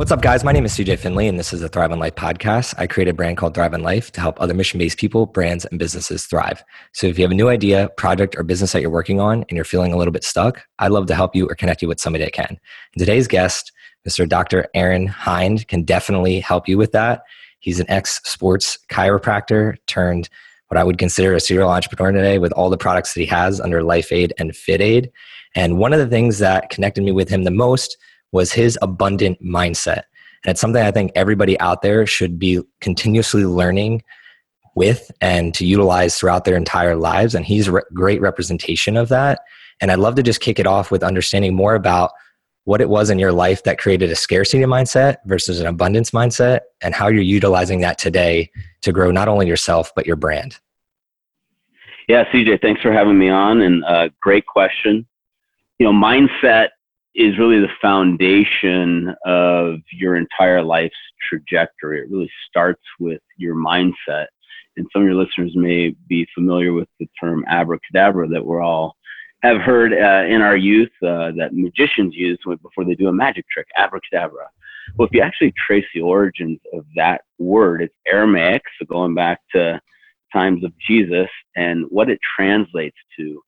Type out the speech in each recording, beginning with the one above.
What's up, guys? My name is CJ Finley, and this is the Thrive on Life podcast. I create a brand called Thrive on Life to help other mission based people, brands, and businesses thrive. So if you have a new idea, project, or business that you're working on and you're feeling a little bit stuck, I'd love to help you or connect you with somebody that can. And today's guest, Mr. Dr. Aaron Hinde, can definitely help you with that. He's an ex sports chiropractor turned what I would consider a serial entrepreneur today with all the products that he has under Life Aid and Fit Aid. And one of the things that connected me with him the most was his abundant mindset. And it's something I think everybody out there should be continuously learning with and to utilize throughout their entire lives. And he's a great representation of that. And I'd love to just kick it off with understanding more about what it was in your life that created a scarcity mindset versus an abundance mindset and how you're utilizing that today to grow not only yourself, but your brand. Yeah, CJ, thanks for having me on. And uh, great question. You know, mindset is really the foundation of your entire life's trajectory. It really starts with your mindset. And some of your listeners may be familiar with the term abracadabra that we're all have heard uh, in our youth uh, that magicians use before they do a magic trick, abracadabra. Well, if you actually trace the origins of that word, it's Aramaic, so going back to times of Jesus, and what it translates to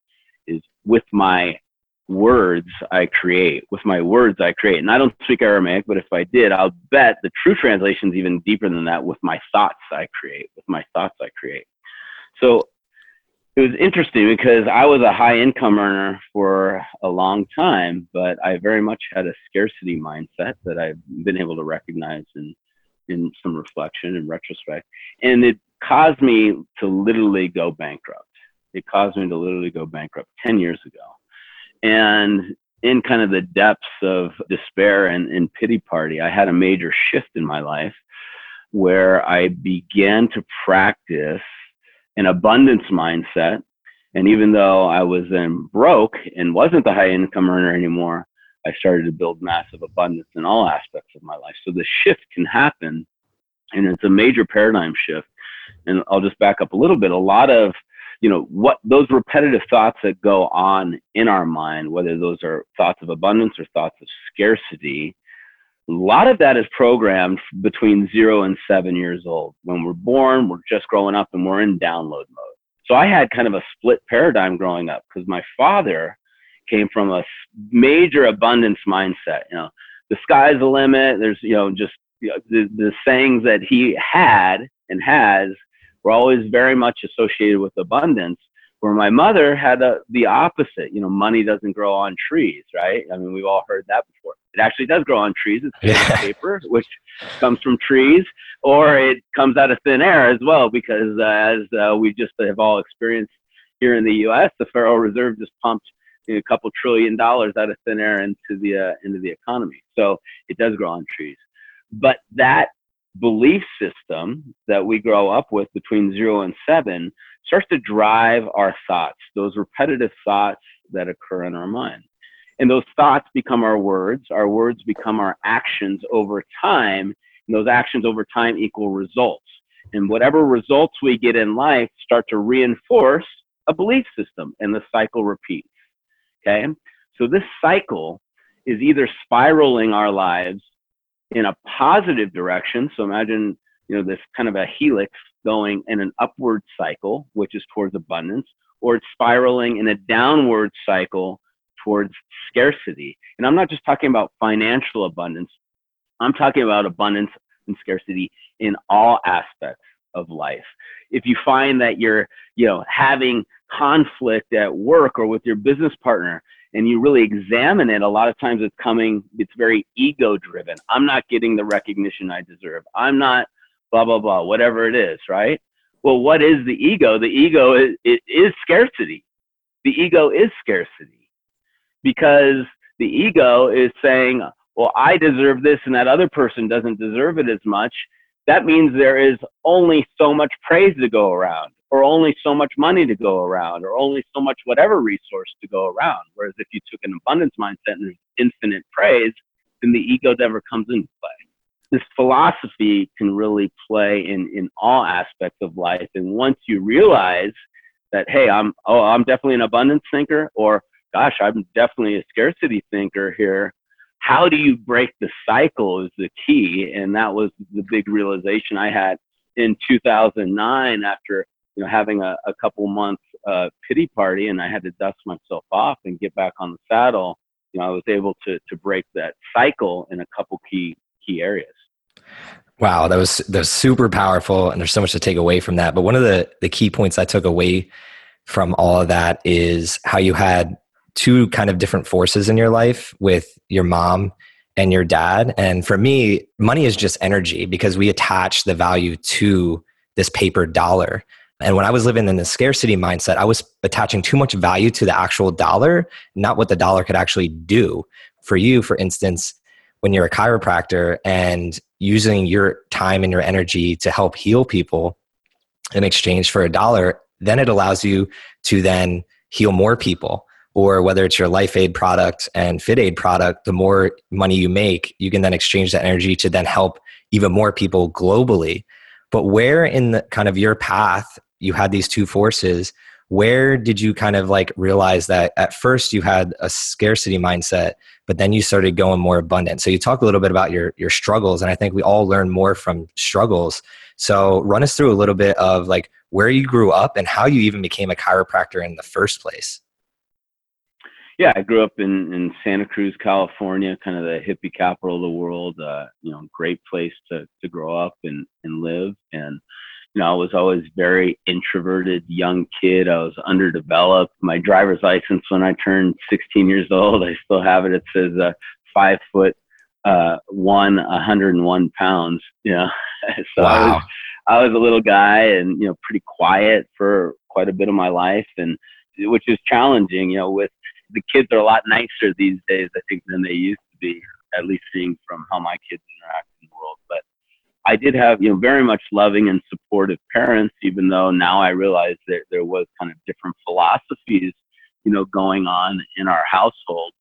is with my words I create. With my words I create. And I don't speak Aramaic, but if I did, I'll bet the true translation is even deeper than that with my thoughts I create. With my thoughts I create. So it was interesting because I was a high income earner for a long time, but I very much had a scarcity mindset that I've been able to recognize in in some reflection and retrospect. And it caused me to literally go bankrupt. It caused me to literally go bankrupt 10 years ago and in kind of the depths of despair and, and pity party, I had a major shift in my life where I began to practice an abundance mindset. And even though I was then broke and wasn't the high income earner anymore, I started to build massive abundance in all aspects of my life. So the shift can happen, and it's a major paradigm shift. And I'll just back up a little bit. A lot of you know what those repetitive thoughts that go on in our mind whether those are thoughts of abundance or thoughts of scarcity a lot of that is programmed between zero and seven years old. When we're born we're just growing up and we're in download mode. So i had kind of a split paradigm growing up because my father came from a major abundance mindset you know. The sky's the limit. There's you know just you know, the, the sayings that he had and has were always very much associated with abundance. Where my mother had a, the opposite. You know, money doesn't grow on trees, right? I mean, we've all heard that before. It actually does grow on trees. It's yeah. paper, which comes from trees, or it comes out of thin air as well, because uh, as uh, we just have all experienced here in the U.S., the Federal Reserve just pumped you know, a couple trillion dollars out of thin air into the uh, into the economy. So it does grow on trees. But that belief system that we grow up with between zero and seven starts to drive our thoughts, those repetitive thoughts that occur in our mind. And those thoughts become our words, our words become our actions over time, and those actions over time equal results. And whatever results we get in life start to reinforce a belief system, and the cycle repeats. Okay? So this cycle is either spiraling our lives in a positive direction. So imagine, you know, this kind of a helix going in an upward cycle, which is towards abundance, or it's spiraling in a downward cycle towards scarcity. And I'm not just talking about financial abundance. I'm talking about abundance and scarcity in all aspects of life. If you find that you're, you know, having conflict at work or with your business partner and you really examine it, a lot of times it's coming, it's very ego driven. I'm not getting the recognition I deserve. I'm not blah, blah, blah, whatever it is, right? Well, what is the ego? The ego is, it is scarcity. The ego is scarcity because the ego is saying, well, I deserve this and that other person doesn't deserve it as much. That means there is only so much praise to go around or only so much money to go around, or only so much whatever resource to go around. Whereas if you took an abundance mindset and infinite praise, then the ego never comes into play. This philosophy can really play in, in all aspects of life. And once you realize that, hey, I'm oh, I'm definitely an abundance thinker, or gosh, I'm definitely a scarcity thinker here, how do you break the cycle is the key. And that was the big realization I had in 2009 after you know having a, a couple months uh, pity party and I had to dust myself off and get back on the saddle. You know, I was able to to break that cycle in a couple key key areas. Wow, that was that was super powerful, and there's so much to take away from that. But one of the the key points I took away from all of that is how you had two kind of different forces in your life with your mom and your dad. And for me, money is just energy because we attach the value to this paper dollar. And when I was living in the scarcity mindset, I was attaching too much value to the actual dollar, not what the dollar could actually do. For you, for instance, when you're a chiropractor and using your time and your energy to help heal people in exchange for a dollar, then it allows you to then heal more people or whether it's your life aid product and fit aid product the more money you make you can then exchange that energy to then help even more people globally but where in the kind of your path you had these two forces where did you kind of like realize that at first you had a scarcity mindset but then you started going more abundant so you talk a little bit about your your struggles and i think we all learn more from struggles so run us through a little bit of like where you grew up and how you even became a chiropractor in the first place yeah, I grew up in, in Santa Cruz, California, kind of the hippie capital of the world. Uh, you know, great place to, to grow up and, and live. And, you know, I was always very introverted young kid. I was underdeveloped. My driver's license when I turned 16 years old, I still have it. It says uh, five foot uh, one, 101 pounds. You know, so wow. I was I was a little guy and you know pretty quiet for quite a bit of my life, and which is challenging. You know, with the kids are a lot nicer these days, I think, than they used to be. At least seeing from how my kids interact in the world. But I did have, you know, very much loving and supportive parents, even though now I realize that there was kind of different philosophies, you know, going on in our household.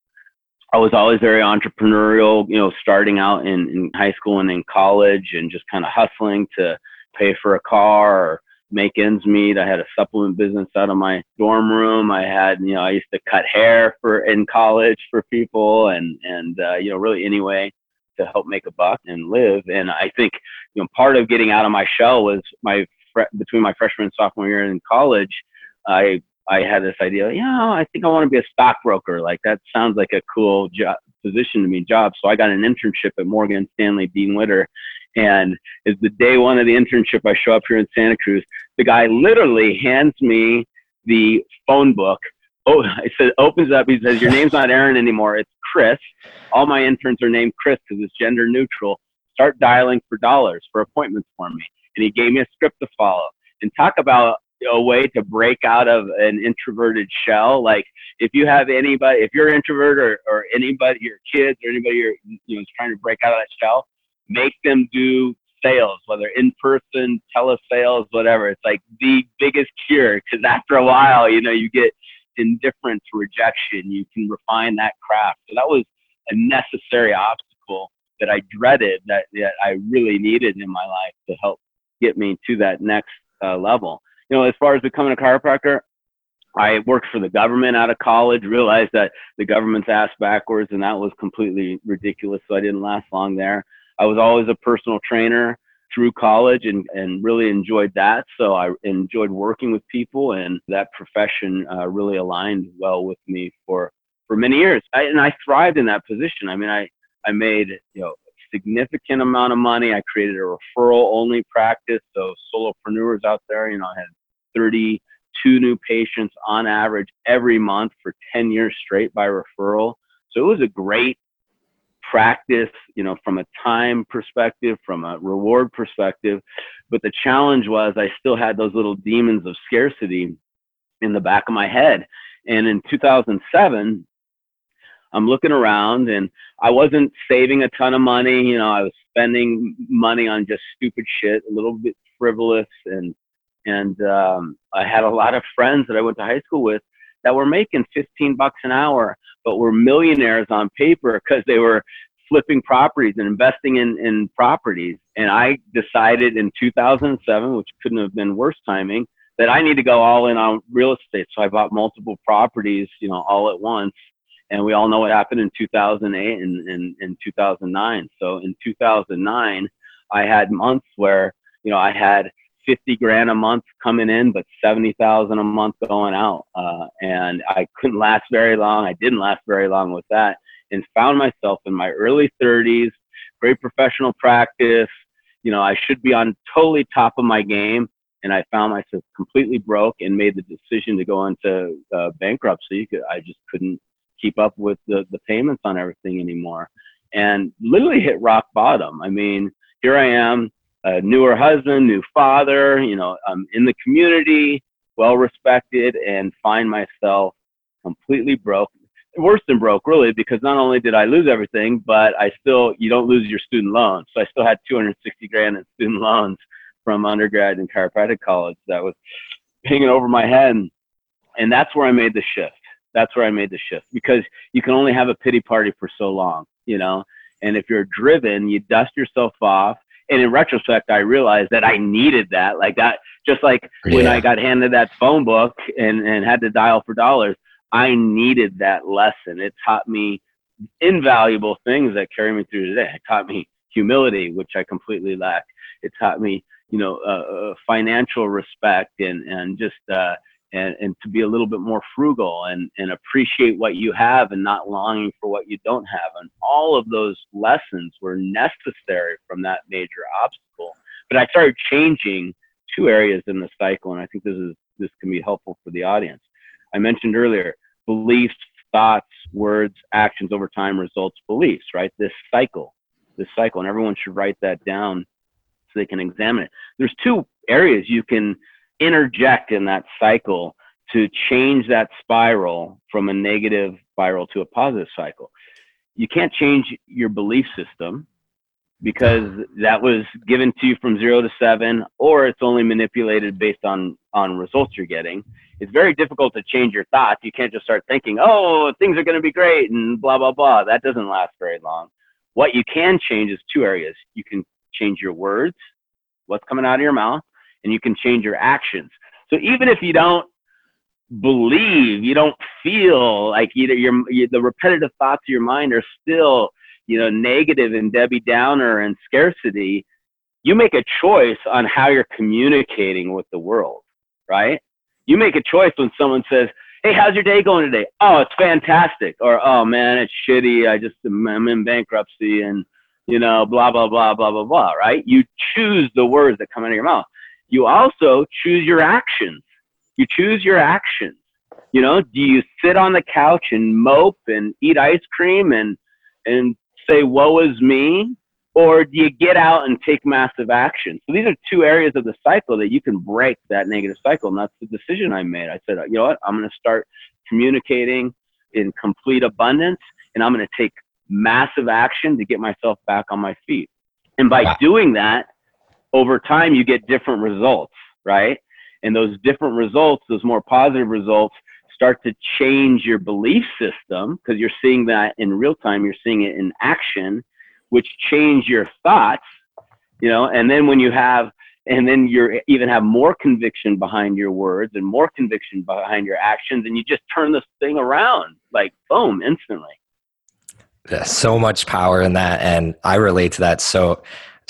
I was always very entrepreneurial, you know, starting out in, in high school and in college and just kind of hustling to pay for a car or make ends meet. I had a supplement business out of my dorm room. I had, you know, I used to cut hair for in college for people and, and, uh, you know, really anyway to help make a buck and live. And I think, you know, part of getting out of my shell was my, between my freshman and sophomore year in college, I, I had this idea, you know, I think I want to be a stockbroker. Like that sounds like a cool job position to me job. So I got an internship at Morgan Stanley Dean Witter and it's the day one of the internship. I show up here in Santa Cruz. The guy literally hands me the phone book. Oh, it says opens up. He says, "Your name's not Aaron anymore. It's Chris. All my interns are named Chris because it's gender neutral. Start dialing for dollars for appointments for me." And he gave me a script to follow. And talk about a way to break out of an introverted shell. Like if you have anybody, if you're introvert or, or anybody, your kids or anybody you're, you know, is trying to break out of that shell, make them do sales, whether in person, telesales, whatever. It's like the biggest cure because after a while, you know, you get indifferent to rejection. You can refine that craft. So that was a necessary obstacle that I dreaded that, that I really needed in my life to help get me to that next uh, level. You know, as far as becoming a chiropractor, I worked for the government out of college, realized that the government's ass backwards, and that was completely ridiculous. So I didn't last long there. I was always a personal trainer through college and, and really enjoyed that. So I enjoyed working with people, and that profession uh, really aligned well with me for, for many years. I, and I thrived in that position. I mean, I, I made you know significant amount of money. I created a referral only practice. So solopreneurs out there, you know, I had 32 new patients on average every month for 10 years straight by referral. So it was a great practice, you know, from a time perspective, from a reward perspective. But the challenge was I still had those little demons of scarcity in the back of my head. And in 2007, I'm looking around and I wasn't saving a ton of money. You know, I was spending money on just stupid shit, a little bit frivolous. And, and um, I had a lot of friends that I went to high school with that were making 15 bucks an hour, but we were millionaires on paper because they were flipping properties and investing in, in properties. And I decided in 2007, which couldn't have been worse timing, that I need to go all in on real estate. So I bought multiple properties, you know, all at once. And we all know what happened in 2008 and, and, and 2009. So in 2009, I had months where, you know, I had 50 grand a month coming in, but 70,000 a month going out. Uh, and I couldn't last very long. I didn't last very long with that and found myself in my early 30s, great professional practice. You know, I should be on totally top of my game. And I found myself completely broke and made the decision to go into uh, bankruptcy. I just couldn't keep up with the, the payments on everything anymore and literally hit rock bottom. I mean, here I am, a newer husband, new father, you know, I'm in the community, well respected, and find myself completely broke. Worse than broke, really, because not only did I lose everything, but I still, you don't lose your student loans. So I still had 260 grand in student loans from undergrad and chiropractic college that was hanging over my head. And that's where I made the shift. That's where I made the shift because you can only have a pity party for so long, you know? And if you're driven, you dust yourself off and in retrospect, I realized that I needed that. Like that, just like yeah. when I got handed that phone book and, and had to dial for dollars, I needed that lesson. It taught me invaluable things that carry me through today. It taught me humility, which I completely lack. It taught me, you know, uh, uh, financial respect and, and just, uh, and, and to be a little bit more frugal and, and appreciate what you have and not longing for what you don't have. And all of those lessons were necessary from that major obstacle. But I started changing two areas in the cycle, and I think this is this can be helpful for the audience. I mentioned earlier beliefs, thoughts, words, actions over time, results, beliefs, right? This cycle, this cycle, and everyone should write that down so they can examine it. There's two areas you can interject in that cycle to change that spiral from a negative spiral to a positive cycle. You can't change your belief system because that was given to you from zero to seven, or it's only manipulated based on on results you're getting. It's very difficult to change your thoughts. You can't just start thinking, "Oh, things are going to be great," and blah blah blah. That doesn't last very long. What you can change is two areas. You can change your words, what's coming out of your mouth, and you can change your actions. So even if you don't believe, you don't feel like either your the repetitive thoughts of your mind are still you know negative and Debbie Downer and scarcity. You make a choice on how you're communicating with the world, right? You make a choice when someone says, "Hey, how's your day going today?" "Oh, it's fantastic," or "Oh man, it's shitty. I just I'm in bankruptcy and." you know, blah, blah, blah, blah, blah, blah, right? You choose the words that come out of your mouth you also choose your actions. You choose your actions. You know, do you sit on the couch and mope and eat ice cream and and say woe is me? Or do you get out and take massive action? So these are two areas of the cycle that you can break that negative cycle. And that's the decision I made. I said, you know what? I'm going to start communicating in complete abundance and I'm going to take massive action to get myself back on my feet. And by wow. doing that, over time you get different results, right? And those different results, those more positive results, start to change your belief system because you're seeing that in real time, you're seeing it in action, which change your thoughts, you know, and then when you have and then you're even have more conviction behind your words and more conviction behind your actions and you just turn this thing around like boom instantly There's so much power in that and i relate to that so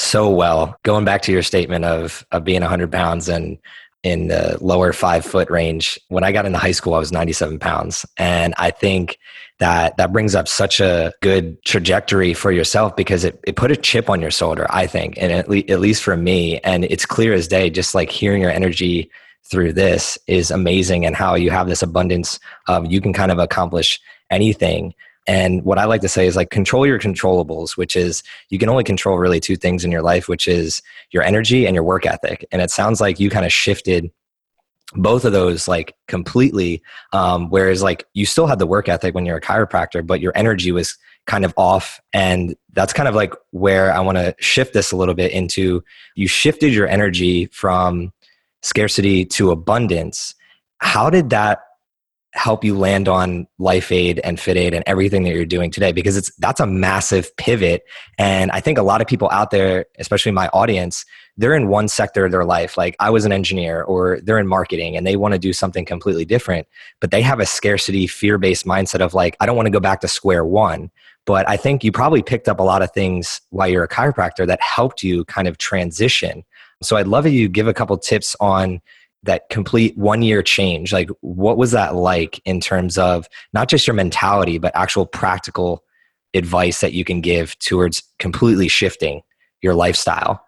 so well. Going back to your statement of of being 100 pounds and in the lower five foot range. When I got into high school, I was 97 pounds, and I think that that brings up such a good trajectory for yourself because it, it put a chip on your shoulder. I think, and at, le- at least for me, and it's clear as day. Just like hearing your energy through this is amazing, and how you have this abundance of you can kind of accomplish anything and what I like to say is like control your controllables, which is you can only control really two things in your life, which is your energy and your work ethic. And it sounds like you kind of shifted both of those like completely. Um, whereas like you still had the work ethic when you're a chiropractor, but your energy was kind of off. And that's kind of like where I want to shift this a little bit into you shifted your energy from scarcity to abundance. How did that help you land on life aid and fit aid and everything that you're doing today because it's that's a massive pivot. And i think a lot of people out there especially my audience they're in one sector of their life. Like i was an engineer or they're in marketing and they want to do something completely different but they have a scarcity fear-based mindset of like i don't want to go back to square one. But i think you probably picked up a lot of things while you're a chiropractor that helped you kind of transition. So i'd love if you give a couple tips on that complete one year change like what was that like in terms of not just your mentality but actual practical advice that you can give towards completely shifting your lifestyle?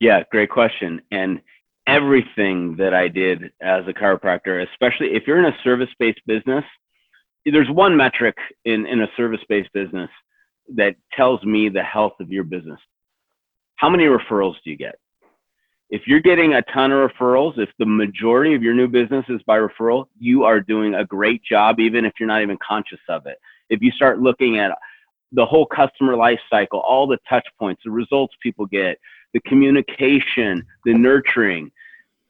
Yeah great question. And everything that i did as a chiropractor especially if you're in a service-based business there's one metric in, in a service-based business that tells me the health of your business. How many referrals do you get if you're getting a ton of referrals, if the majority of your new business is by referral, you are doing a great job, even if you're not even conscious of it. If you start looking at the whole customer life cycle, all the touch points, the results people get, the communication, the nurturing,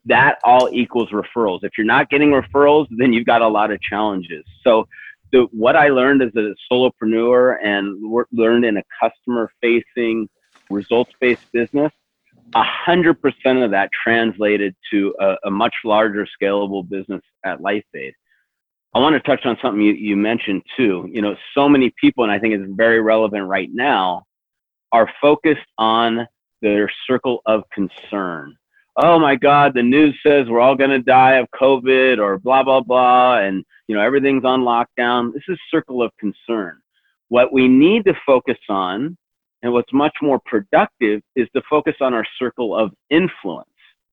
that all equals referrals. If you're not getting referrals, then you've got a lot of challenges. So, the, what I learned as a solopreneur and learned in a customer facing, results based business a hundred percent of that translated to a, a, much larger scalable business at LifeAid. I want to touch on something you, you mentioned too. You know, so many people, and I think it's very relevant right now, are focused on their circle of concern. Oh my God, the news says we're all going to die of COVID or blah, blah, blah. And, you know, everything's on lockdown. This is circle of concern. What we need to focus on and what's much more productive is to focus on our circle of influence.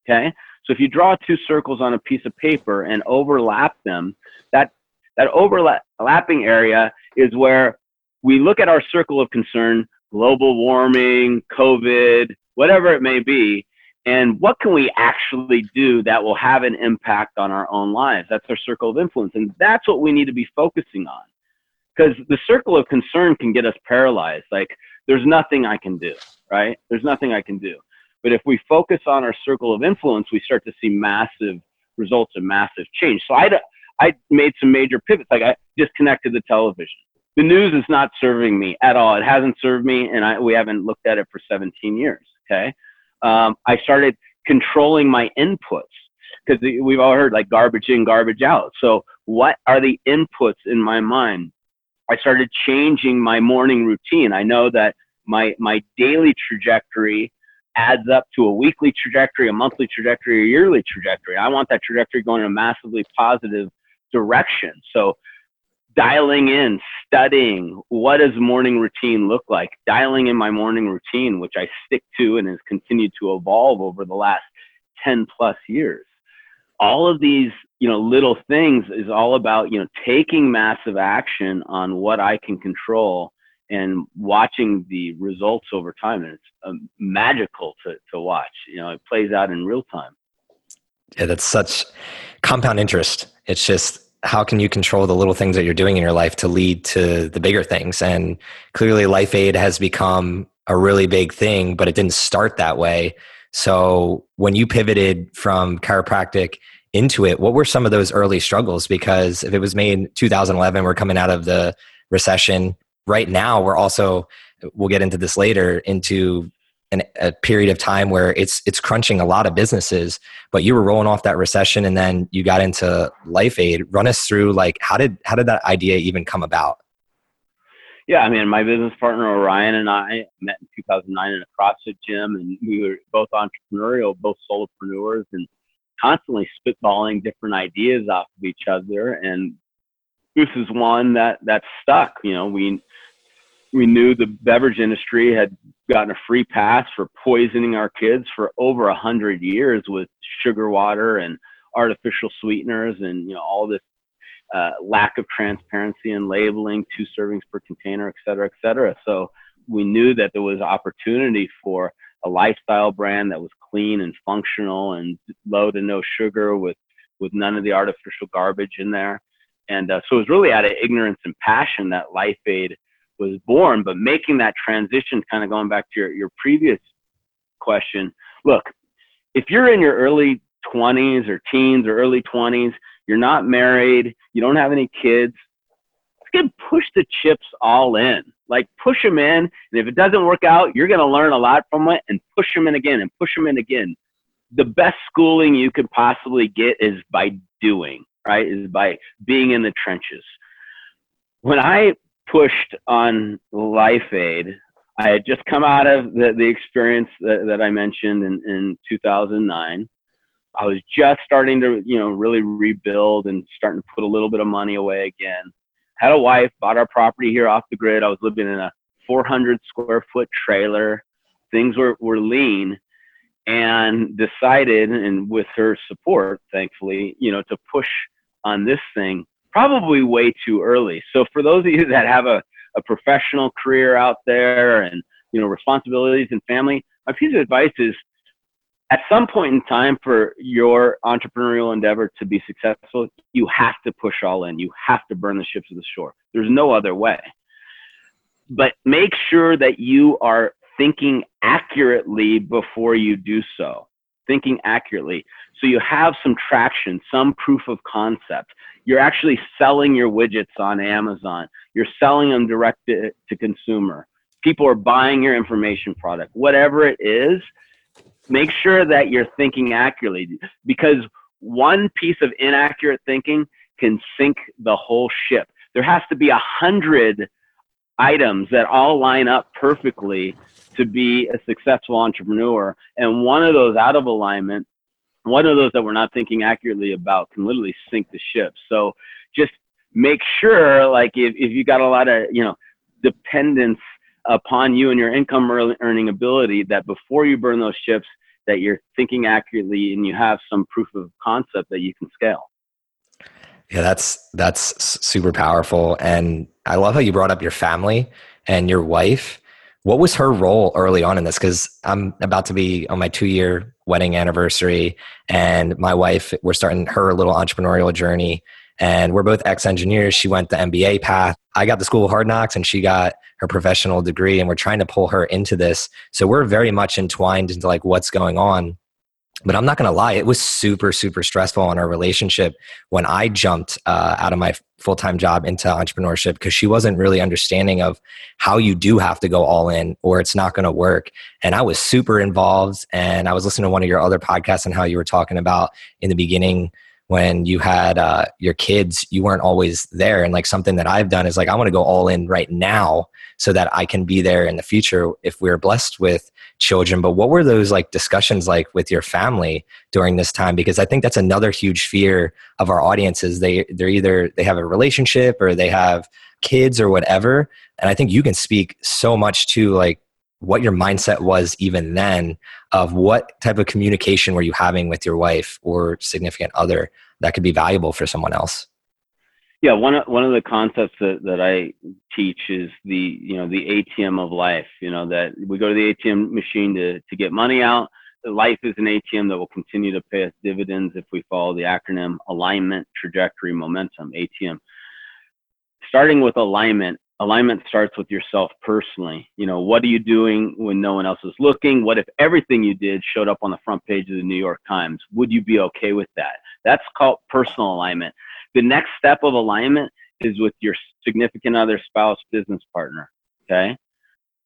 Okay. So if you draw two circles on a piece of paper and overlap them, that, that overlapping area is where we look at our circle of concern, global warming, COVID, whatever it may be, and what can we actually do that will have an impact on our own lives? That's our circle of influence. And that's what we need to be focusing on. Because the circle of concern can get us paralyzed. Like, there's nothing I can do, right? There's nothing I can do. But if we focus on our circle of influence, we start to see massive results and massive change. So I, I made some major pivots. Like I disconnected the television. The news is not serving me at all. It hasn't served me, and I, we haven't looked at it for 17 years. Okay. Um, I started controlling my inputs because we've all heard like garbage in, garbage out. So what are the inputs in my mind? I started changing my morning routine. I know that my my daily trajectory adds up to a weekly trajectory, a monthly trajectory, a yearly trajectory. I want that trajectory going in a massively positive direction. So dialing in, studying, what does morning routine look like? Dialing in my morning routine, which I stick to and has continued to evolve over the last 10 plus years. All of these you know little things is all about you know taking massive action on what i can control and watching the results over time. And it's um, magical to, to watch you know it plays out in real time. Yeah that's such compound interest. It's just how can you control the little things that you're doing in your life to lead to the bigger things? And clearly life aid has become a really big thing but it didn't start that way so when you pivoted from chiropractic into it, what were some of those early struggles? Because if it was made 2011, we're coming out of the recession. Right now, we're also we'll get into this later into an, a period of time where it's it's crunching a lot of businesses. But you were rolling off that recession, and then you got into Life Aid. Run us through like how did how did that idea even come about? Yeah, I mean, my business partner Orion and I met in 2009 in a CrossFit gym, and we were both entrepreneurial, both solopreneurs, and constantly spitballing different ideas off of each other. And this is one that that stuck. You know, we we knew the beverage industry had gotten a free pass for poisoning our kids for over a hundred years with sugar water and artificial sweeteners and you know all this uh, lack of transparency and labeling, two servings per container, et cetera, et cetera. So we knew that there was opportunity for a lifestyle brand that was clean and functional and low to no sugar with with none of the artificial garbage in there. And uh, so it was really out of ignorance and passion that Life Aid was born. But making that transition, kind of going back to your, your previous question, look, if you're in your early 20s or teens or early 20s, you're not married, you don't have any kids, get push the chips all in. Like push them in, and if it doesn't work out, you're going to learn a lot from it, and push them in again, and push them in again. The best schooling you could possibly get is by doing, right? Is by being in the trenches. When I pushed on Life Aid, I had just come out of the, the experience that, that I mentioned in, in 2009. I was just starting to, you know, really rebuild and starting to put a little bit of money away again had a wife, bought our property here off the grid. I was living in a 400 square foot trailer. Things were, were lean and decided, and with her support, thankfully, you know, to push on this thing probably way too early. So for those of you that have a, a professional career out there and, you know, responsibilities and family, my piece of advice is at some point in time for your entrepreneurial endeavor to be successful, you have to push all in. You have to burn the ships to the shore. There's no other way. But make sure that you are thinking accurately before you do so. Thinking accurately. So you have some traction, some proof of concept. You're actually selling your widgets on Amazon. You're selling them direct to, to consumer. People are buying your information product. Whatever it is, make sure that you're thinking accurately because one piece of inaccurate thinking can sink the whole ship. There has to be a hundred items that all line up perfectly to be a successful entrepreneur. And one of those out of alignment, one of those that we're not thinking accurately about can literally sink the ship. So just make sure, like if, if you got a lot of, you know, dependence upon you and your income earning ability that before you burn those ships, that you're thinking accurately and you have some proof of concept that you can scale. Yeah, that's that's super powerful and I love how you brought up your family and your wife. What was her role early on in this cuz I'm about to be on my 2 year wedding anniversary and my wife we're starting her little entrepreneurial journey and we're both ex engineers. She went the MBA path. I got the school of hard knocks and she got her professional degree. And we're trying to pull her into this. So we're very much entwined into like what's going on. But I'm not going to lie, it was super, super stressful on our relationship when I jumped uh, out of my full time job into entrepreneurship because she wasn't really understanding of how you do have to go all in or it's not going to work. And I was super involved. And I was listening to one of your other podcasts and how you were talking about in the beginning when you had uh, your kids, you weren't always there. And like something that I've done is like, I want to go all in right now so that I can be there in the future if we're blessed with children. But what were those like discussions like with your family during this time? Because I think that's another huge fear of our audiences. They they're either they have a relationship or they have kids or whatever. And I think you can speak so much to like what your mindset was even then of what type of communication were you having with your wife or significant other that could be valuable for someone else? Yeah one of, one of the concepts that, that i teach is the you know the atm of life you know that we go to the atm machine to, to get money out. Life is an atm that will continue to pay us dividends if we follow the acronym alignment trajectory momentum atm starting with alignment alignment starts with yourself personally. You know, what are you doing when no one else is looking? What if everything you did showed up on the front page of the New York Times? Would you be okay with that? That's called personal alignment. The next step of alignment is with your significant other, spouse, business partner. Okay.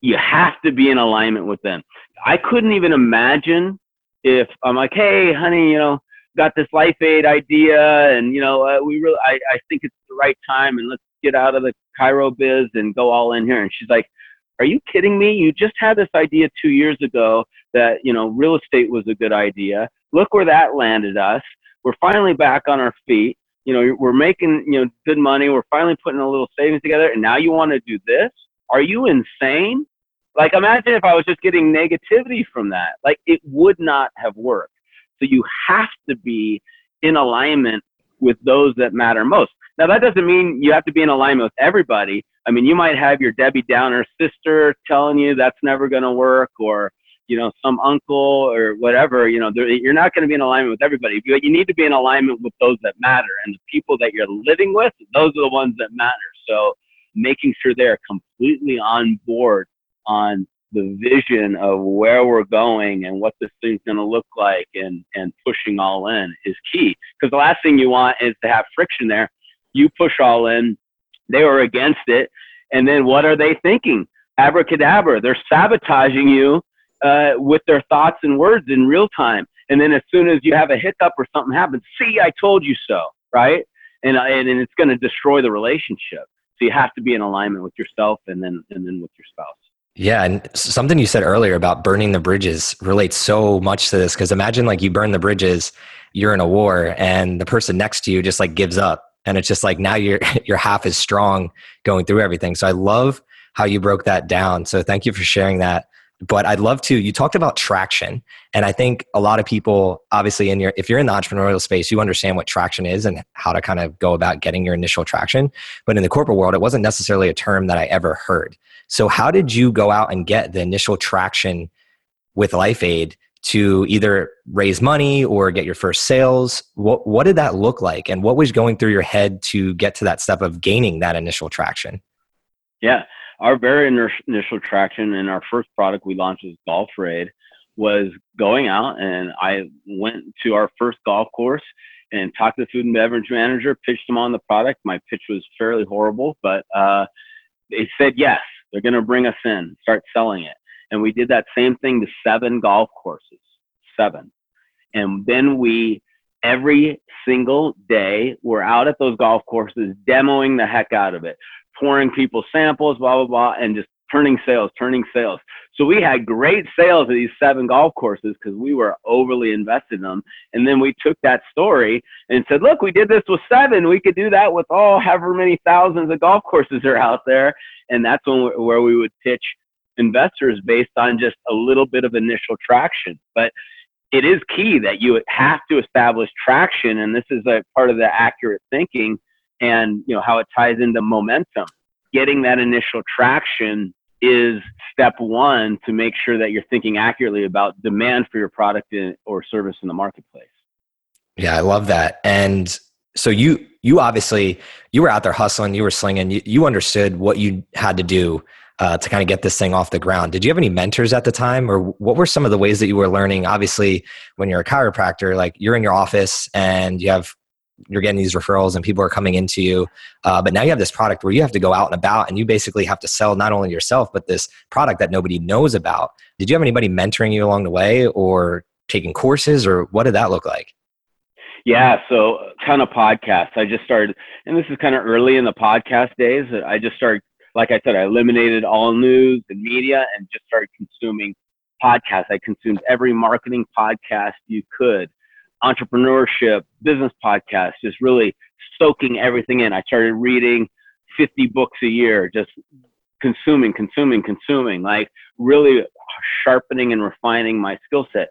You have to be in alignment with them. I couldn't even imagine if I'm like, hey, honey, you know, got this life aid idea and you know uh, we really I, I think it's the right time and let's get out of the chiro biz and go all in here. And she's like, are you kidding me? You just had this idea two years ago that, you know, real estate was a good idea. Look where that landed us. We're finally back on our feet. You know, we're making, you know, good money. We're finally putting a little savings together. And now you want to do this? Are you insane? Like, imagine if I was just getting negativity from that. Like, it would not have worked. So you have to be in alignment with those that matter most. Now that doesn't mean you have to be in alignment with everybody. I mean, you might have your Debbie Downer sister telling you that's never going to work, or you know, some uncle or whatever. You know, you're not going to be in alignment with everybody. But you need to be in alignment with those that matter, and the people that you're living with, those are the ones that matter. So making sure they're completely on board on the vision of where we're going and what this thing's going to look like and, and pushing all in is key. Because the last thing you want is to have friction there. You push all in, they are against it. And then what are they thinking? Abracadabra. They're sabotaging you uh, with their thoughts and words in real time. And then as soon as you have a hiccup or something happens, see, I told you so, right? And, and, and it's going to destroy the relationship. So you have to be in alignment with yourself and then, and then with your spouse. Yeah, and something you said earlier about burning the bridges relates so much to this because imagine like you burn the bridges, you're in a war, and the person next to you just like gives up, and it's just like now you're you're half as strong going through everything. So I love how you broke that down. So thank you for sharing that. But I'd love to. You talked about traction, and I think a lot of people, obviously, in your if you're in the entrepreneurial space, you understand what traction is and how to kind of go about getting your initial traction. But in the corporate world, it wasn't necessarily a term that I ever heard. So, how did you go out and get the initial traction with Life Aid to either raise money or get your first sales? What, what did that look like? And what was going through your head to get to that step of gaining that initial traction? Yeah, our very initial traction in our first product we launched was Golf Aid was going out and I went to our first golf course and talked to the food and beverage manager, pitched them on the product. My pitch was fairly horrible, but uh, they said yes. They're going to bring us in, start selling it. And we did that same thing to seven golf courses, seven. And then we, every single day, we're out at those golf courses demoing the heck out of it, pouring people samples, blah, blah, blah, and just turning sales, turning sales. So we had great sales at these seven golf courses because we were overly invested in them. And then we took that story and said, look, we did this with seven. We could do that with all however many thousands of golf courses are out there. And that's when where we would pitch investors based on just a little bit of initial traction. But it is key that you have to establish traction. And this is a part of the accurate thinking and you know how it ties into momentum. Getting that initial traction is step one to make sure that you're thinking accurately about demand for your product or service in the marketplace. Yeah, I love that. And so you you obviously you were out there hustling, you were slinging, you, you understood what you had to do uh, to kind of get this thing off the ground. Did you have any mentors at the time, or what were some of the ways that you were learning? Obviously, when you're a chiropractor, like you're in your office and you have you're getting these referrals and people are coming into you. Uh, but now you have this product where you have to go out and about and you basically have to sell not only yourself, but this product that nobody knows about. Did you have anybody mentoring you along the way or taking courses or what did that look like? Yeah, so ton of podcasts. I just started, and this is kind of early in the podcast days. I just started, like I said, I eliminated all news and media and just started consuming podcasts. I consumed every marketing podcast you could entrepreneurship, business podcasts, just really soaking everything in. I started reading 50 books a year, just consuming, consuming, consuming, like really sharpening and refining my skill set.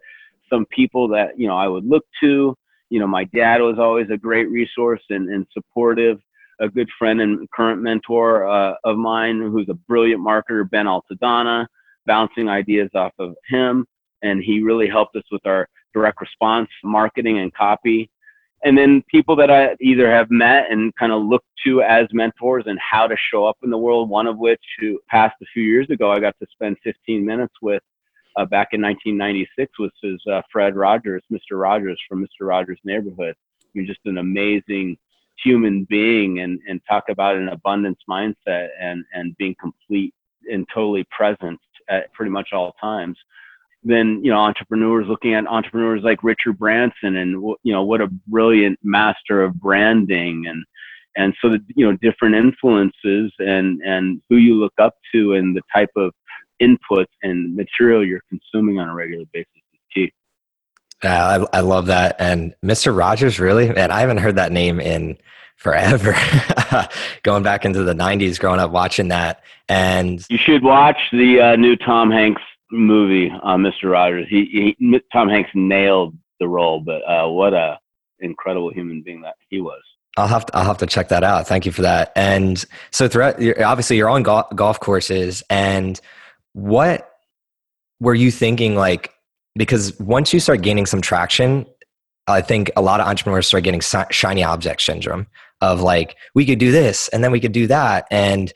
Some people that, you know, I would look to, you know, my dad was always a great resource and, and supportive, a good friend and current mentor uh, of mine who's a brilliant marketer, Ben Altadonna, bouncing ideas off of him. And he really helped us with our direct response marketing and copy. And then people that I either have met and kind of looked to as mentors and how to show up in the world, one of which who passed a few years ago, I got to spend 15 minutes with uh, back in 1996 was his uh, Fred Rogers, Mr. Rogers from Mr. Rogers' Neighborhood. I mean, just an amazing human being and, and talk about an abundance mindset and, and being complete and totally present at pretty much all times then you know entrepreneurs looking at entrepreneurs like Richard Branson and you know what a brilliant master of branding and and so the you know different influences and and who you look up to and the type of input and material you're consuming on a regular basis. Yeah, I, I love that. And Mr. Rogers, really, man, I haven't heard that name in forever. Going back into the '90s, growing up watching that, and you should watch the uh, new Tom Hanks movie on Mr. Rogers. He, he, Tom Hanks nailed the role, but uh, what a incredible human being that he was. I'll have to I'll have to check that out. Thank you for that. And so throughout, obviously, you're on golf, golf courses, and what were you thinking? Like, because once you start gaining some traction, I think a lot of entrepreneurs start getting shiny object syndrome of like we could do this and then we could do that and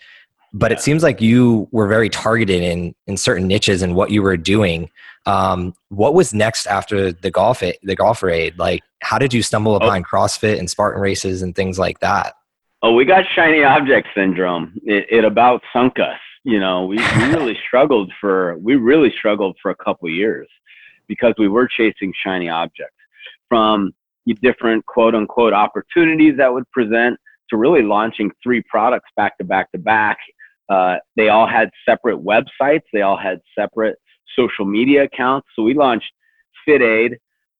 but it seems like you were very targeted in in certain niches and what you were doing. Um, what was next after the golf the golfer aid? Like, how did you stumble oh. upon oh. CrossFit and Spartan races and things like that? Oh, we got shiny object syndrome. It, it about sunk us. You know, we, we really struggled for we really struggled for a couple years because we were chasing shiny objects from different quote unquote opportunities that would present to really launching three products back to back to back. Uh, they all had separate websites. They all had separate social media accounts. So we launched Fit Aid,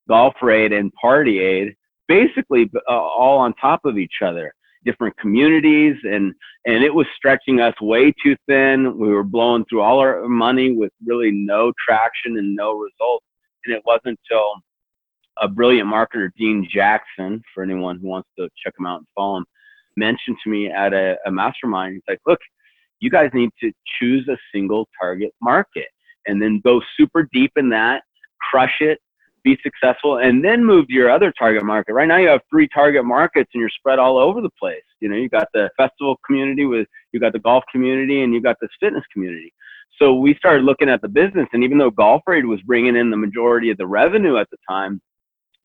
Golf Aid, and Party Aid, basically uh, all on top of each other different communities and and it was stretching us way too thin we were blowing through all our money with really no traction and no results and it wasn't until a brilliant marketer dean jackson for anyone who wants to check him out and follow him mentioned to me at a, a mastermind he's like look you guys need to choose a single target market and then go super deep in that crush it be successful and then move to your other target market. Right now you have three target markets and you're spread all over the place. You know, you got the festival community with you got the golf community and you got this fitness community. So we started looking at the business and even though Golf Aid was bringing in the majority of the revenue at the time,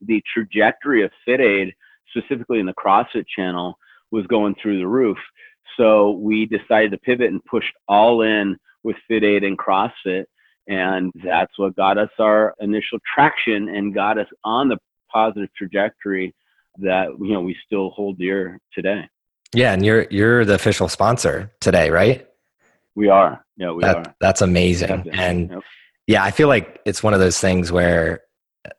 the trajectory of Fit Aid, specifically in the CrossFit channel, was going through the roof. So we decided to pivot and pushed all in with Fit Aid and CrossFit and that's what got us our initial traction and got us on the positive trajectory that you know we still hold dear today. Yeah, and you're you're the official sponsor today, right? We are. Yeah, we that, are. That's amazing. Definitely. And yep. yeah, I feel like it's one of those things where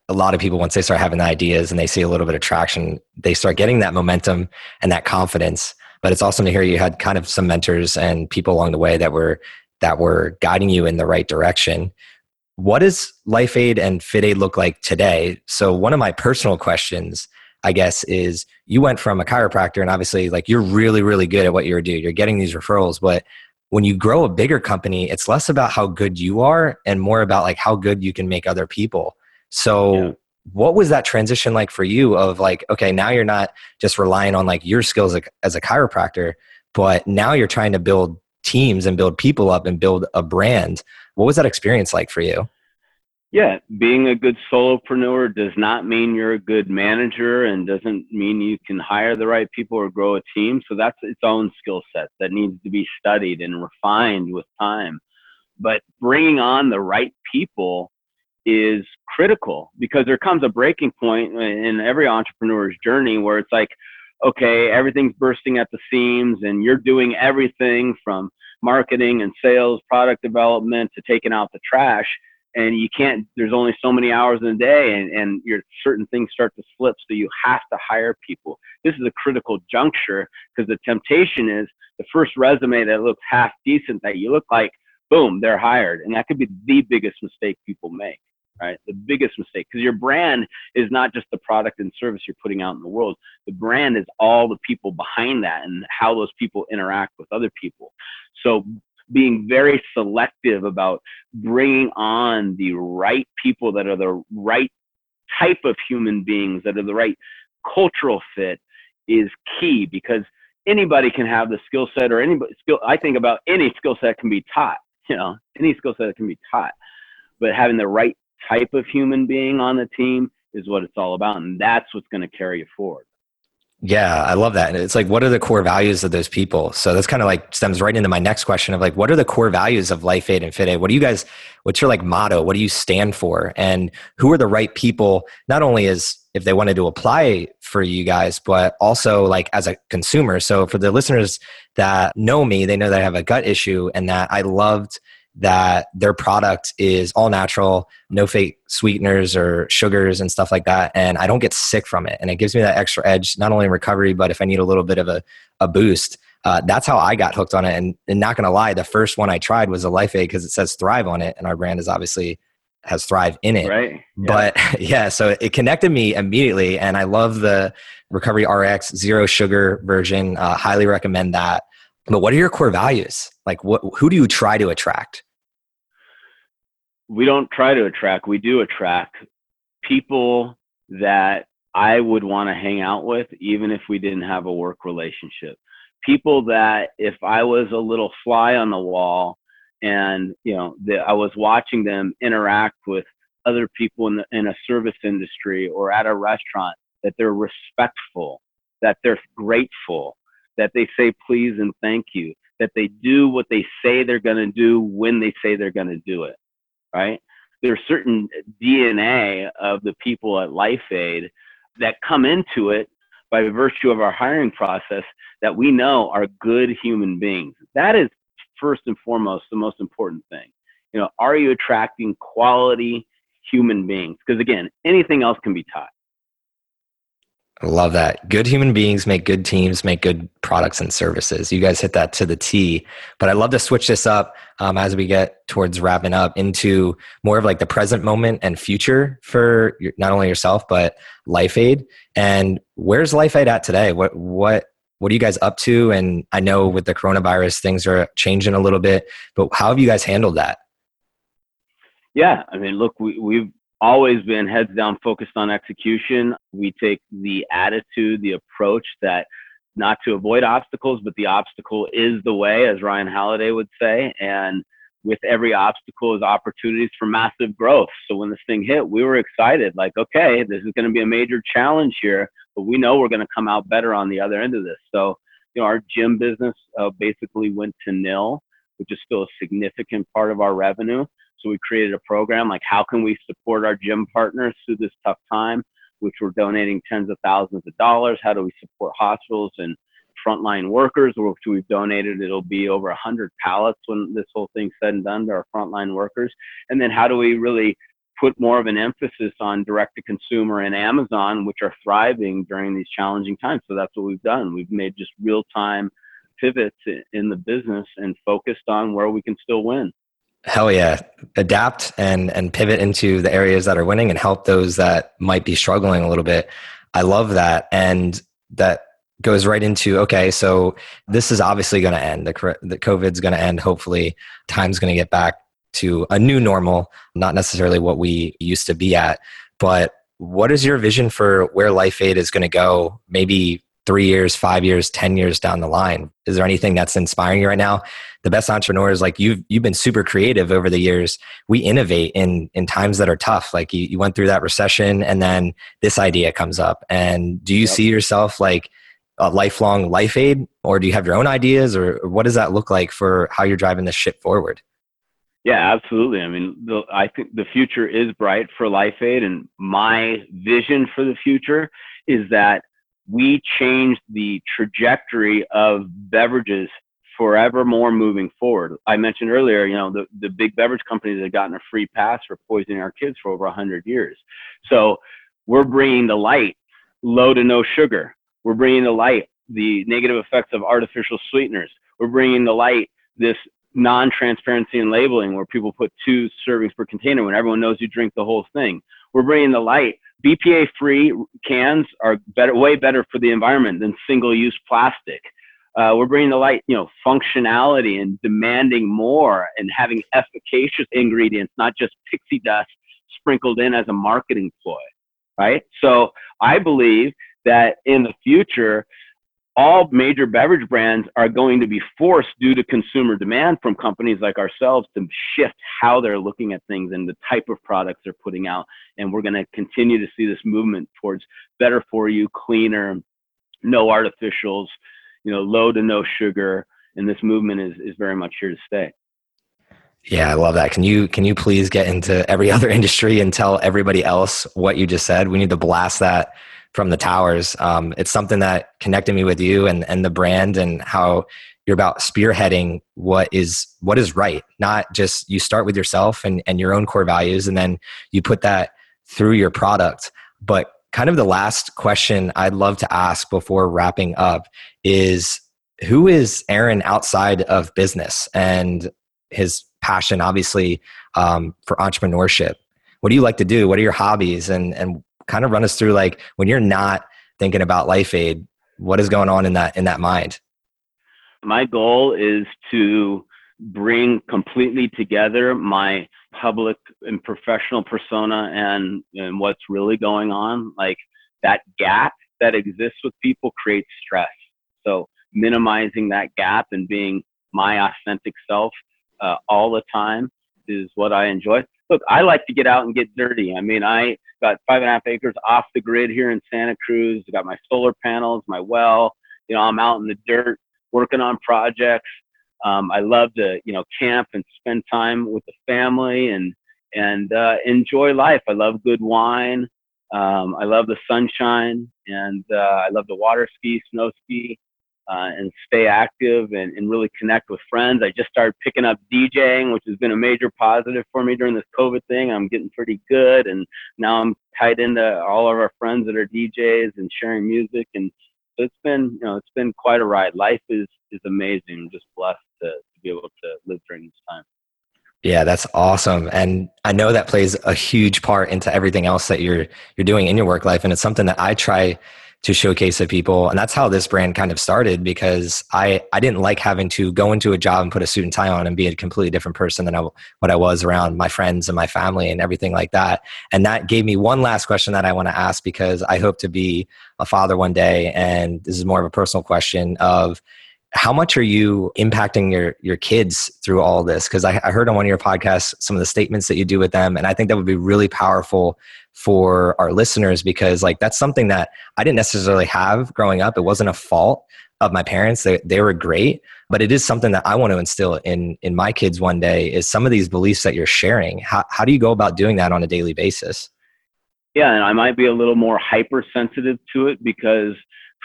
a lot of people once they start having the ideas and they see a little bit of traction, they start getting that momentum and that confidence. But it's awesome to hear you had kind of some mentors and people along the way that were that were guiding you in the right direction. What does Life Aid and Fit Aid look like today? So, one of my personal questions, I guess, is you went from a chiropractor, and obviously, like you're really, really good at what you're doing. You're getting these referrals, but when you grow a bigger company, it's less about how good you are and more about like how good you can make other people. So, yeah. what was that transition like for you? Of like, okay, now you're not just relying on like your skills as a chiropractor, but now you're trying to build teams and build people up and build a brand. What was that experience like for you? Yeah, being a good solopreneur does not mean you're a good manager and doesn't mean you can hire the right people or grow a team. So that's its own skill set that needs to be studied and refined with time. But bringing on the right people is critical because there comes a breaking point in every entrepreneur's journey where it's like, okay, everything's bursting at the seams and you're doing everything from marketing and sales, product development to taking out the trash. And you can't, there's only so many hours in a day and, and your certain things start to slip. So you have to hire people. This is a critical juncture because the temptation is the first resume that looks half decent that you look like, boom, they're hired. And that could be the biggest mistake people make right? The biggest mistake because your brand is not just the product and service you're putting out in the world. The brand is all the people behind that and how those people interact with other people. So being very selective about bringing on the right people that are the right type of human beings that are the right cultural fit is key because anybody can have the skill set or any skill I think about any skill set can be taught, you know, any skill set can be taught. But having the right type of human being on the team is what it's all about. And that's what's going to carry you forward. Yeah, I love that. And it's like, what are the core values of those people? So that's kind of like stems right into my next question of like, what are the core values of Life Aid and Fit Aid? What do you guys, what's your like motto? What do you stand for? And who are the right people, not only as if they wanted to apply for you guys, but also like as a consumer. So for the listeners that know me, they know that I have a gut issue and that I loved that their product is all natural, no fake sweeteners or sugars and stuff like that. And I don't get sick from it. And it gives me that extra edge, not only in recovery, but if I need a little bit of a, a boost. Uh, that's how I got hooked on it. And, and not going to lie, the first one I tried was a Life Aid because it says Thrive on it. And our brand is obviously has Thrive in it. Right. Yeah. But yeah, so it connected me immediately. And I love the Recovery RX zero sugar version. Uh, highly recommend that. But what are your core values? Like, what, who do you try to attract? We don't try to attract, we do attract people that I would want to hang out with, even if we didn't have a work relationship. People that if I was a little fly on the wall and you know that I was watching them interact with other people in the, in a service industry or at a restaurant, that they're respectful, that they're grateful, that they say please and thank you, that they do what they say they're going to do when they say they're going to do it, right? There's certain DNA of the people at Life Aid that come into it by virtue of our hiring process that we know are good human beings. That is first and foremost the most important thing. You know, are you attracting quality human beings? Because again, anything else can be taught. I love that. Good human beings make good teams, make good products and services. You guys hit that to the T. But I'd love to switch this up um, as we get towards wrapping up into more of like the present moment and future for your, not only yourself but LifeAid. And where's LifeAid at today? What what what are you guys up to? And I know with the coronavirus, things are changing a little bit. But how have you guys handled that? Yeah, I mean, look, we, we've always been heads down focused on execution. We take the attitude, the approach that not to avoid obstacles, but the obstacle is the way, as Ryan Holiday would say. And with every obstacle is opportunities for massive growth. So when this thing hit, we were excited, like, okay, this is going to be a major challenge here, but we know we're going to come out better on the other end of this. So, you know, our gym business uh, basically went to nil, which is still a significant part of our revenue. So we created a program like how can we support our gym partners through this tough time, which we're donating tens of thousands of dollars. How do we support hospitals and frontline workers, which we've donated? It'll be over 100 pallets when this whole thing's said and done to our frontline workers. And then how do we really put more of an emphasis on direct to consumer and Amazon, which are thriving during these challenging times. So that's what we've done. We've made just real time pivots in the business and focused on where we can still win. Hell yeah. Adapt and and pivot into the areas that are winning and help those that might be struggling a little bit. I love that. And that goes right into okay, so this is obviously going to end. The, the COVID's going to end. Hopefully, time's going to get back to a new normal, not necessarily what we used to be at. But what is your vision for where Life Aid is going to go? Maybe three years, five years, 10 years down the line? Is there anything that's inspiring you right now? The best entrepreneurs, like you've, you've been super creative over the years. We innovate in, in times that are tough. Like you, you went through that recession and then this idea comes up. And do you yep. see yourself like a lifelong life aid or do you have your own ideas or what does that look like for how you're driving this ship forward? Yeah, absolutely. I mean, the, I think the future is bright for Life Aid, and my vision for the future is that we changed the trajectory of beverages forevermore moving forward. I mentioned earlier, you know, the, the big beverage companies have gotten a free pass for poisoning our kids for over 100 years. So we're bringing the light low to no sugar. We're bringing the light the negative effects of artificial sweeteners. We're bringing the light this non-transparency in labeling where people put two servings per container when everyone knows you drink the whole thing. We're bringing the light BPA free cans are better, way better for the environment than single use plastic. Uh, we're bringing the light, you know, functionality and demanding more and having efficacious ingredients, not just pixie dust sprinkled in as a marketing ploy, right? So I believe that in the future, all major beverage brands are going to be forced due to consumer demand from companies like ourselves to shift how they're looking at things and the type of products they're putting out. And we're going to continue to see this movement towards better for you, cleaner, no artificials, you know, low to no sugar. And this movement is, is very much here to stay. Yeah, I love that. Can you can you please get into every other industry and tell everybody else what you just said? We need to blast that from the towers. Um, it's something that connected me with you and, and the brand and how you're about spearheading what is what is right. Not just you start with yourself and, and your own core values and then you put that through your product. But kind of the last question I'd love to ask before wrapping up is who is Aaron outside of business and his passion obviously um, for entrepreneurship? What do you like to do? What are your hobbies and and kind of run us through like when you're not thinking about life aid what is going on in that in that mind? My goal is to bring completely together my public and professional persona and and what's really going on. Like that gap that exists with people creates stress. So minimizing that gap and being my authentic self uh, all the time is what I enjoy. Look, I like to get out and get dirty. I mean, I got five and a half acres off the grid here in Santa Cruz. I got my solar panels, my well. You know, I'm out in the dirt working on projects. Um, I love to, you know, camp and spend time with the family and and uh, enjoy life. I love good wine. Um, I love the sunshine, and uh, I love the water ski, snow ski, uh, and stay active and, and really connect with friends. I just started picking up DJing, which has been a major positive for me during this COVID thing. I'm getting pretty good, and now I'm tied into all of our friends that are DJs and sharing music, and so it's been, you know, it's been quite a ride. Life is is amazing. I'm just blessed to, to be able to live during this time. Yeah, that's awesome. And I know that plays a huge part into everything else that you're you're doing in your work life and it's something that I try to showcase to people. And that's how this brand kind of started because I I didn't like having to go into a job and put a suit and tie on and be a completely different person than I, what I was around my friends and my family and everything like that. And that gave me one last question that I want to ask because I hope to be a father one day. And this is more of a personal question of how much are you impacting your your kids through all this? Because I, I, heard on one of your podcasts some of the statements that you do with them and i think that would be really powerful for our listeners because like that's something that i didn't necessarily have growing up. It wasn't a fault of my parents. They, they were great but it is something that i want to instill in in my kids one day is some of these beliefs that you're sharing. How, how do you go about doing that on a daily basis? Yeah and i might be a little more hypersensitive to it because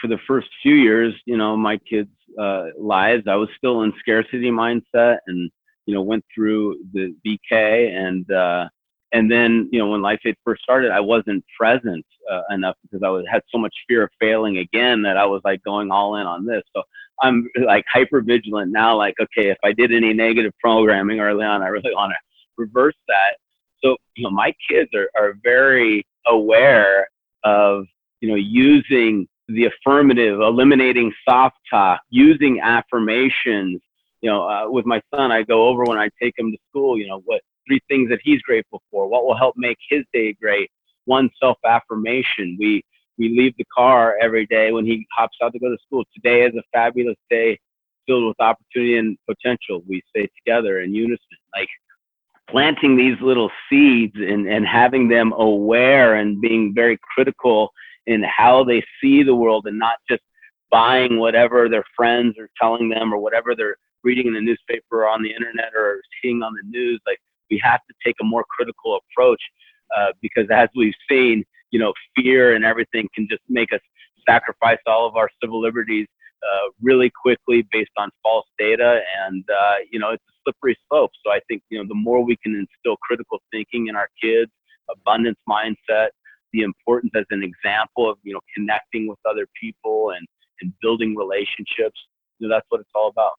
for the first few years you know my kids uh, lives, I was still in scarcity mindset and, you know, went through the BK and, uh, and then, you know, when Life Aid first started, I wasn't present uh, enough because I was, had so much fear of failing again that I was like going all in on this. So I'm like hyper vigilant now. Like, okay, if I did any negative programming early on, I really want to reverse that. So, you know, my kids are, are very aware of, you know, using the affirmative, eliminating soft talk, using affirmations. You know, uh, with my son, I go over when I take him to school, you know, what three things that he's grateful for, what will help make his day great. One self affirmation. We, we leave the car every day when he hops out to go to school. Today is a fabulous day filled with opportunity and potential. We say together in unison, like planting these little seeds and, and having them aware and being very critical in how they see the world and not just buying whatever their friends are telling them or whatever they're reading in the newspaper or on the internet or seeing on the news. Like we have to take a more critical approach uh, because as we've seen, you know, fear and everything can just make us sacrifice all of our civil liberties uh, really quickly based on false data. And, uh, you know, it's a slippery slope. So I think, you know, the more we can instill critical thinking in our kids, abundance mindset, the importance as an example of you know connecting with other people and and building relationships you know, that's what it's all about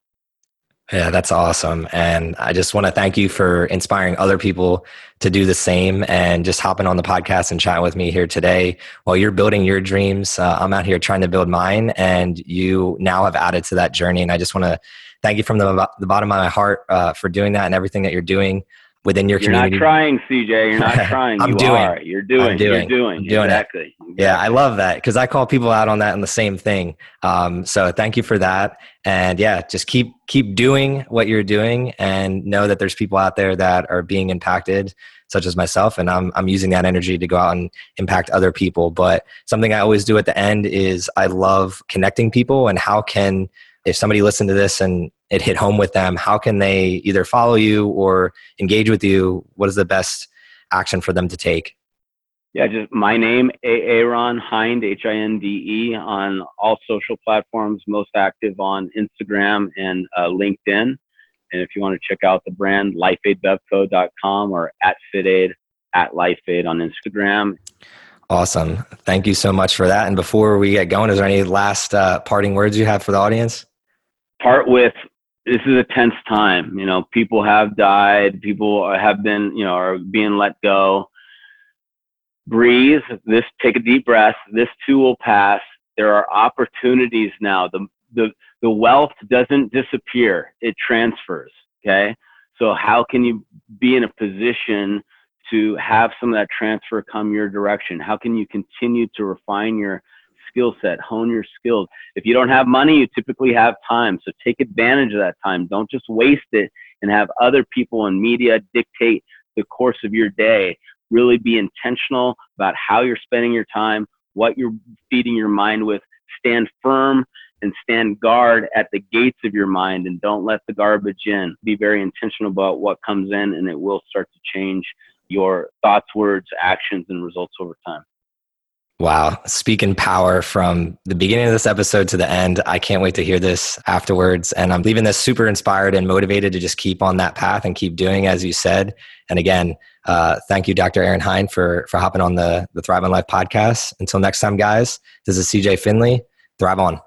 yeah that's awesome and i just want to thank you for inspiring other people to do the same and just hopping on the podcast and chatting with me here today. While you're building your dreams uh, i'm out here trying to build mine and you now have added to that journey and i just want to thank you from the, the bottom of my heart uh, for doing that and everything that you're doing within your you're community. You're not trying, CJ. You're not trying. I'm you doing. Are. You're doing. I'm doing. You're doing. I'm doing exactly. It. Yeah, I love that because I call people out on that and the same thing. Um, so thank you for that. And yeah, just keep keep doing what you're doing, and know that there's people out there that are being impacted, such as myself. And I'm I'm using that energy to go out and impact other people. But something I always do at the end is I love connecting people and how can if somebody listened to this and it hit home with them, how can they either follow you or engage with you? What is the best action for them to take? Yeah, just my name, Aaron Hinde, H I N D E, on all social platforms, most active on Instagram and uh, LinkedIn. And if you want to check out the brand, lifeaidbevco.com or at FitAid, at LifeAid on Instagram. Awesome. Thank you so much for that. And before we get going, is there any last uh, parting words you have for the audience? Part with this is a tense time. You know, people have died, people have been, you know, are being let go. Breathe. This. Take a deep breath. This too will pass. There are opportunities now. The the the wealth doesn't disappear. It transfers. Okay. So how can you be in a position to have some of that transfer come your direction? How can you continue to refine your skill set, hone your skills? If you don't have money, you typically have time. So take advantage of that time. Don't just waste it and have other people and media dictate the course of your day. Really be intentional about how you're spending your time, what you're feeding your mind with. Stand firm and stand guard at the gates of your mind and don't let the garbage in. Be very intentional about what comes in and it will start to change your thoughts, words, actions, and results over time. Wow. Speaking power from the beginning of this episode to the end. I can't wait to hear this afterwards. And I'm leaving this super inspired and motivated to just keep on that path and keep doing as you said. And again, uh, thank you, Dr. Aaron Hinde, for, for hopping on the, the Thrive on Life podcast. Until next time, guys, this is CJ Finley. Thrive on.